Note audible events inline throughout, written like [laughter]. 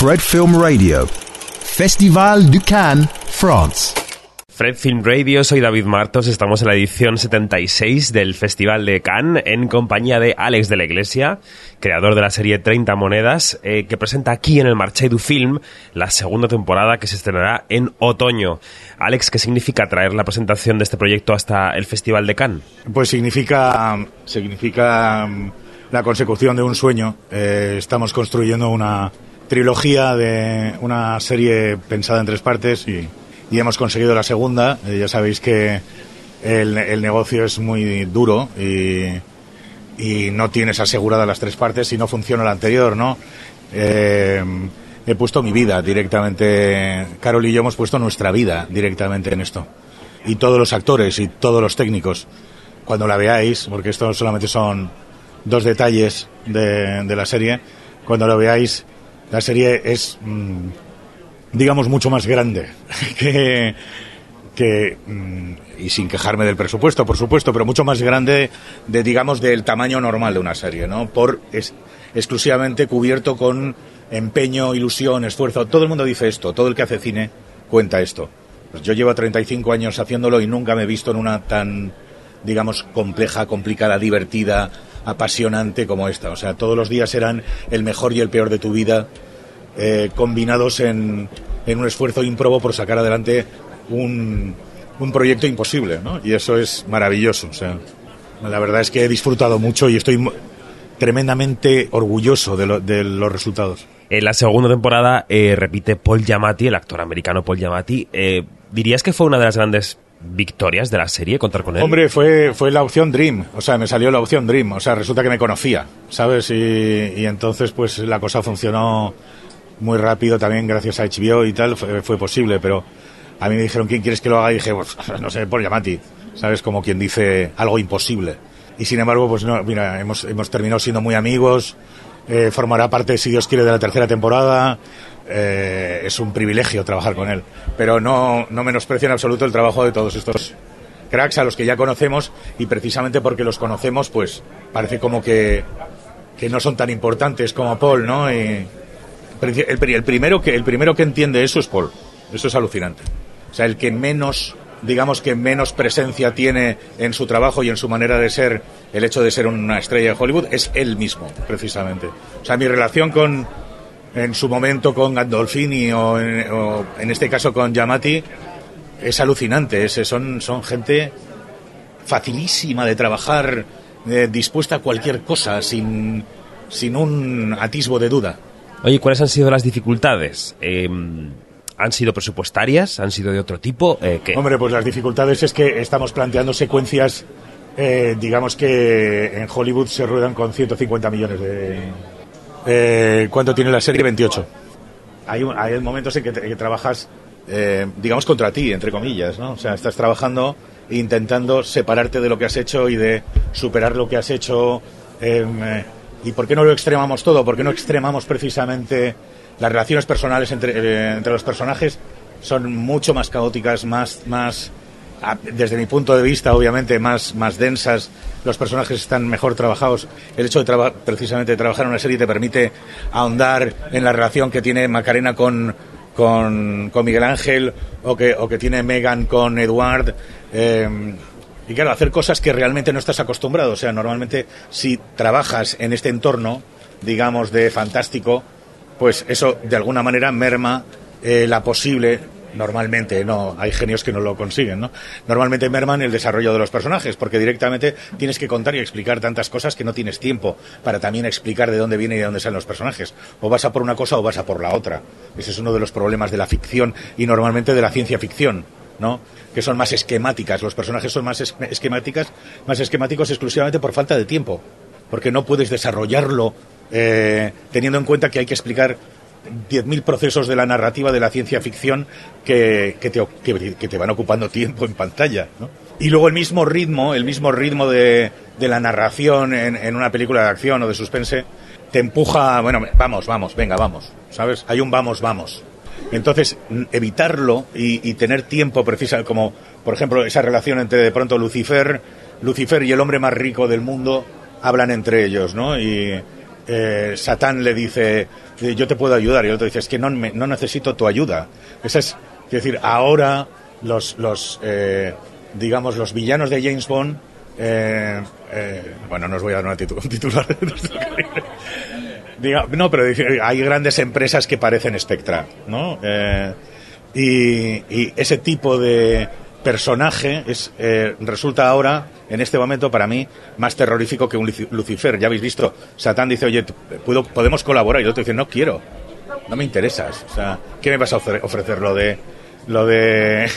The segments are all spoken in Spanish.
Fred Film Radio. Festival du Cannes, France. Fred Film Radio, soy David Martos, estamos en la edición 76 del Festival de Cannes en compañía de Alex de la Iglesia, creador de la serie 30 Monedas, eh, que presenta aquí en el Marché du Film la segunda temporada que se estrenará en otoño. Alex, ¿qué significa traer la presentación de este proyecto hasta el Festival de Cannes? Pues significa, significa mm, la consecución de un sueño. Eh, estamos construyendo una trilogía de una serie pensada en tres partes y y hemos conseguido la segunda. Eh, ya sabéis que el, negocio es muy duro y, no tienes asegurada las tres partes si no funciona la anterior, ¿no? Eh, he puesto mi vida directamente, Carol y yo hemos puesto nuestra vida directamente en esto. Y todos los actores y todos los técnicos, cuando la veáis, porque esto solamente son dos detalles de, la serie, cuando la veáis, la serie es... Mm, digamos, mucho más grande [laughs] que, que mm, y sin quejarme del presupuesto, por supuesto, pero mucho más grande de, digamos, del tamaño normal de una serie, ¿no? Por es, exclusivamente cubierto con empeño, ilusión, esfuerzo. Todo el mundo dice esto, todo el que hace cine cuenta esto. Pues yo llevo 35 años haciéndolo y nunca me he visto en una tan, digamos, compleja, complicada, divertida, apasionante como esta. O sea, todos los días eran el mejor y el peor de tu vida eh, combinados en, un esfuerzo ímprobo por sacar adelante un, un proyecto imposible, ¿no? Y eso es maravilloso. O sea, la verdad es que he disfrutado mucho y estoy tremendamente orgulloso de, de los resultados. En la segunda temporada eh, repite Paul Giamatti, el actor americano Paul Giamatti. Eh, ¿Dirías que fue una de las grandes victorias de la serie contar con él? Hombre, fue, fue la opción Dream, o sea, me salió la opción Dream, o sea, resulta que me conocía, ¿sabes? Y, y entonces pues la cosa funcionó muy rápido también gracias a HBO y tal fue, posible, pero a mí me dijeron, ¿quién quieres que lo haga? Y dije, pues, [laughs] no sé, por Yamati, ¿sabes? Como quien dice algo imposible. Y sin embargo, pues no, mira, hemos, hemos terminado siendo muy amigos, eh, formará parte, si Dios quiere, de la tercera temporada. Eh, es un privilegio trabajar con él. Pero no, no menosprecio en absoluto el trabajo de todos estos cracks a los que ya conocemos y precisamente porque los conocemos, pues parece como que, que no son tan importantes como Paul, ¿no? Y, el, primero que, el primero que entiende eso es Paul. Eso es alucinante. O sea, el que menos, digamos que menos presencia tiene en su trabajo y en su manera de ser el hecho de ser una estrella de Hollywood es él mismo, precisamente. O sea, mi relación con, en su momento con Gandolfini o en, este caso con Yamati es alucinante. Es, son, son gente facilísima de trabajar, eh, dispuesta a cualquier cosa, sin, sin un atisbo de duda. Oye, ¿cuáles han sido las dificultades? Em, ¿Han sido presupuestarias? ¿Han sido de otro tipo? Eh, Hombre, pues las dificultades es que estamos planteando secuencias, eh, digamos que en Hollywood se ruedan con 150 millones de... Eh, ¿Cuánto tiene la serie? 28. Hay, hay momentos en que, trabajas, digamos, contra ti, entre comillas, ¿no? O sea, estás trabajando intentando separarte de lo que has hecho y de superar lo que has hecho. Em, ¿Y por qué no lo extremamos todo? ¿Por qué no extremamos precisamente las relaciones personales entre, eh, entre los personajes? Son mucho más caóticas, más, más, desde mi punto de vista, obviamente, más, más densas. Los personajes están mejor trabajados. El hecho de precisamente de trabajar en una serie te permite ahondar en la relación que tiene Macarena con, con, con Miguel Ángel o que, o que tiene Megan con Eduard. Eh, y claro, hacer cosas que realmente no estás acostumbrado. O sea, normalmente si trabajas en este entorno, digamos, de fantástico, pues eso de alguna manera merma eh, la posible normalmente no hay genios que no lo consiguen no normalmente merman el desarrollo de los personajes porque directamente tienes que contar y explicar tantas cosas que no tienes tiempo para también explicar de dónde viene y de dónde salen los personajes o vas a por una cosa o vas a por la otra ese es uno de los problemas de la ficción y normalmente de la ciencia ficción ¿no? que son más esquemáticas. Los personajes son más esquemáticas, más esquemáticos exclusivamente por falta de tiempo, porque no puedes desarrollarlo eh, teniendo en cuenta que hay que explicar 10.000 procesos de la narrativa de la ciencia ficción que, que, te, que, te, van ocupando tiempo en pantalla. Y luego el mismo ritmo, el mismo ritmo de, de la narración en, en, una película de acción o de suspense, te empuja, bueno, vamos, vamos, venga, vamos, ¿sabes? Hay un vamos, vamos. Entonces, evitarlo y, tener tiempo preciso, como por ejemplo esa relación entre de pronto Lucifer, Lucifer y el hombre más rico del mundo hablan entre ellos, ¿no? Y, eh, Satán le dice, yo te puedo ayudar, y el otro dice, es que no, no necesito tu ayuda. Esa es, es decir, ahora los, eh, digamos, los villanos de James Bond, eh, bueno, no os voy a dar una un [laughs] titular. no, pero hay grandes empresas que parecen Spectra, ¿no? y, y ese tipo de personaje es, eh, resulta ahora, en este momento, para mí, más terrorífico que un Lucifer. Ya habéis visto, Satán dice, oye, ¿puedo, podemos colaborar. Y el otro dice, no quiero, no me interesas. O sea, ¿qué me vas a ofrecer? Lo de, lo de,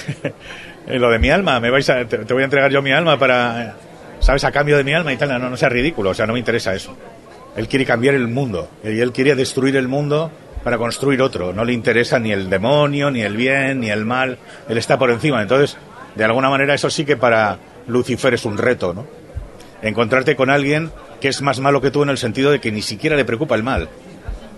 [laughs] lo de mi alma. Me vais a, te, voy a entregar yo mi alma para, ¿sabes? A cambio de mi alma y tal. No, no sea ridículo. O sea, no me interesa eso. Él quiere cambiar el mundo. Y él quiere destruir el mundo para construir otro. No le interesa ni el demonio, ni el bien, ni el mal. Él está por encima. Entonces, de alguna manera eso sí que para Lucifer es un reto, ¿no? Encontrarte con alguien que es más malo que tú en el sentido de que ni siquiera le preocupa el mal.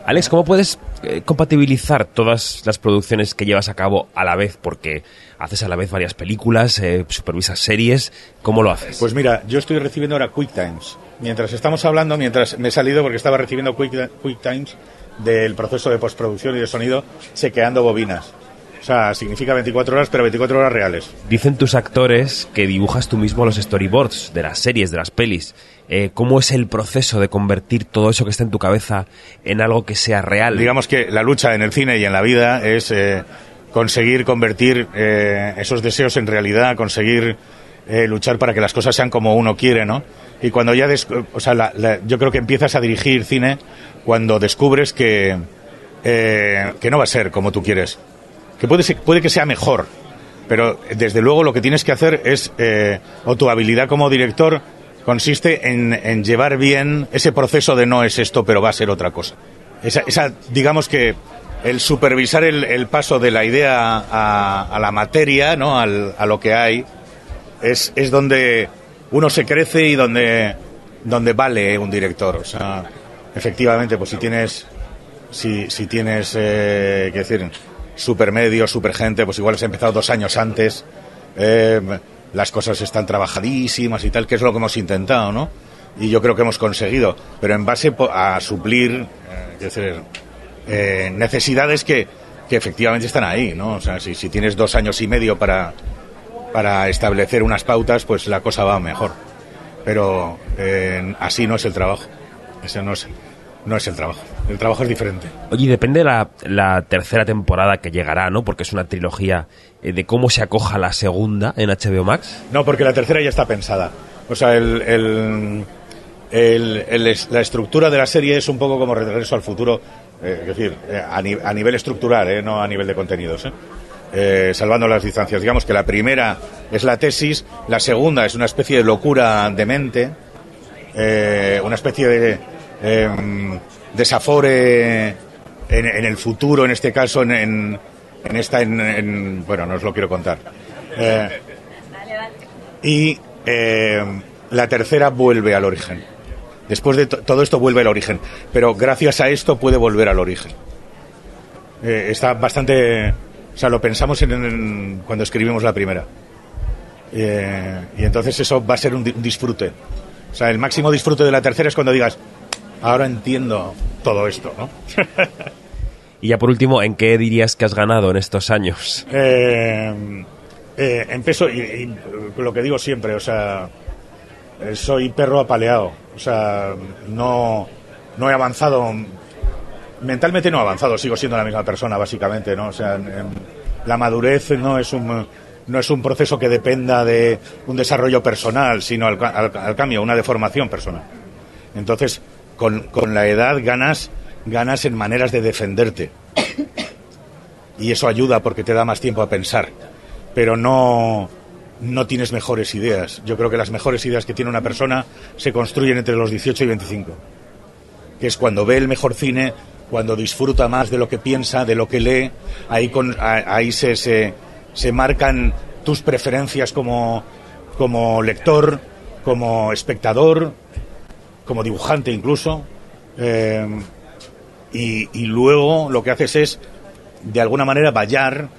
Alex, ¿cómo puedes eh, compatibilizar todas las producciones que llevas a cabo a la vez? Porque haces a la vez varias películas, eh, supervisas series. ¿Cómo lo haces? Pues mira, yo estoy recibiendo ahora Quick Times. Mientras estamos hablando, mientras me he salido porque estaba recibiendo Quick, quick Times del proceso de postproducción y de sonido, chequeando bobinas. O sea, significa 24 horas, pero 24 horas reales. Dicen tus actores que dibujas tú mismo los storyboards de las series, de las pelis. Eh, ¿Cómo es el proceso de convertir todo eso que está en tu cabeza en algo que sea real? Digamos que la lucha en el cine y en la vida es eh, conseguir convertir eh, esos deseos en realidad, conseguir luchar para que las cosas sean como uno quiere, ¿no? Y cuando ya, o sea, yo creo que empiezas a dirigir cine cuando descubres que, que no va a ser como tú quieres que puede, puede que sea mejor, pero desde luego lo que tienes que hacer es, eh, o tu habilidad como director consiste en, llevar bien ese proceso de no es esto, pero va a ser otra cosa. Esa, digamos que el supervisar el, paso de la idea a, la materia, ¿no? a lo que hay, es, es donde uno se crece y donde, donde vale un director. O sea, efectivamente, pues si tienes, si, si tienes, eh, que decir, super medio, super gente, pues igual has empezado dos años antes, eh, las cosas están trabajadísimas y tal, que es lo que hemos intentado, ¿no? Y yo creo que hemos conseguido, pero en base a suplir eh, eh, necesidades que, que, efectivamente están ahí, ¿no? O sea, si, si tienes dos años y medio para, para establecer unas pautas, pues la cosa va mejor. Pero así no es el trabajo. Ese no es, no es el trabajo. El trabajo es diferente. Oye, depende de la, tercera temporada que llegará, ¿no? Porque es una trilogía eh, de cómo se acoja la segunda en HBO Max. No, porque la tercera ya está pensada. O sea, el, la estructura de la serie es un poco como Regreso al Futuro, eh, es decir, eh, a, nivel estructural, no a nivel de contenidos. salvando las distancias. Digamos que la primera es la tesis, la segunda es una especie de locura de mente, una especie de eh, desafore en, el futuro, en este caso, en, en, esta, en, bueno, no os lo quiero contar. Eh, y em, la tercera vuelve al origen. Después de todo esto vuelve al origen, pero gracias a esto puede volver al origen. Eh, está bastante, o sea, lo pensamos en, cuando escribimos la primera. Eh, y entonces eso va a ser un disfrute. O sea, el máximo disfrute de la tercera es cuando digas, ahora entiendo todo esto, ¿no? [laughs] y ya por último, ¿en qué dirías que has ganado en estos años? Eh, eh, y, lo que digo siempre, o sea, eh, soy perro apaleado, o sea, no, no he avanzado, mentalmente no he avanzado, sigo siendo la misma persona, básicamente, ¿no? O sea, la madurez no es un no es un proceso que dependa de un desarrollo personal, sino al, al cambio, una deformación personal. Entonces, con, con la edad ganas, ganas en maneras de defenderte. Y eso ayuda porque te da más tiempo a pensar. Pero no, no tienes mejores ideas. Yo creo que las mejores ideas que tiene una persona se construyen entre los 18 y 25. Que es cuando ve el mejor cine, cuando disfruta más de lo que piensa, de lo que lee, ahí, con, ahí se, se, se marcan tus preferencias como, como lector, como espectador, como dibujante incluso, eh, y, luego lo que haces es, de alguna manera, vallar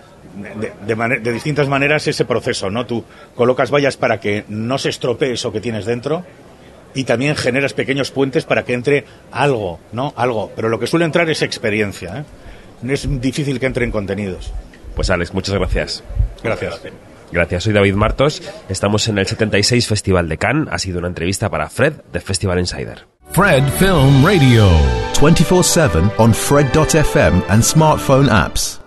de, distintas maneras ese proceso, ¿no? Tú colocas vallas para que no se estropee eso que tienes dentro y también generas pequeños puentes para que entre algo, ¿no? Algo. Pero lo que suele entrar es experiencia, ¿eh? Es difícil que entren contenidos. Pues Alex, muchas gracias. Gracias. Gracias, soy David Martos. Estamos en el 76 Festival de Cannes. Ha sido una entrevista para Fred de Festival Insider. Fred Film Radio. 24-7 on Fred.fm and smartphone apps.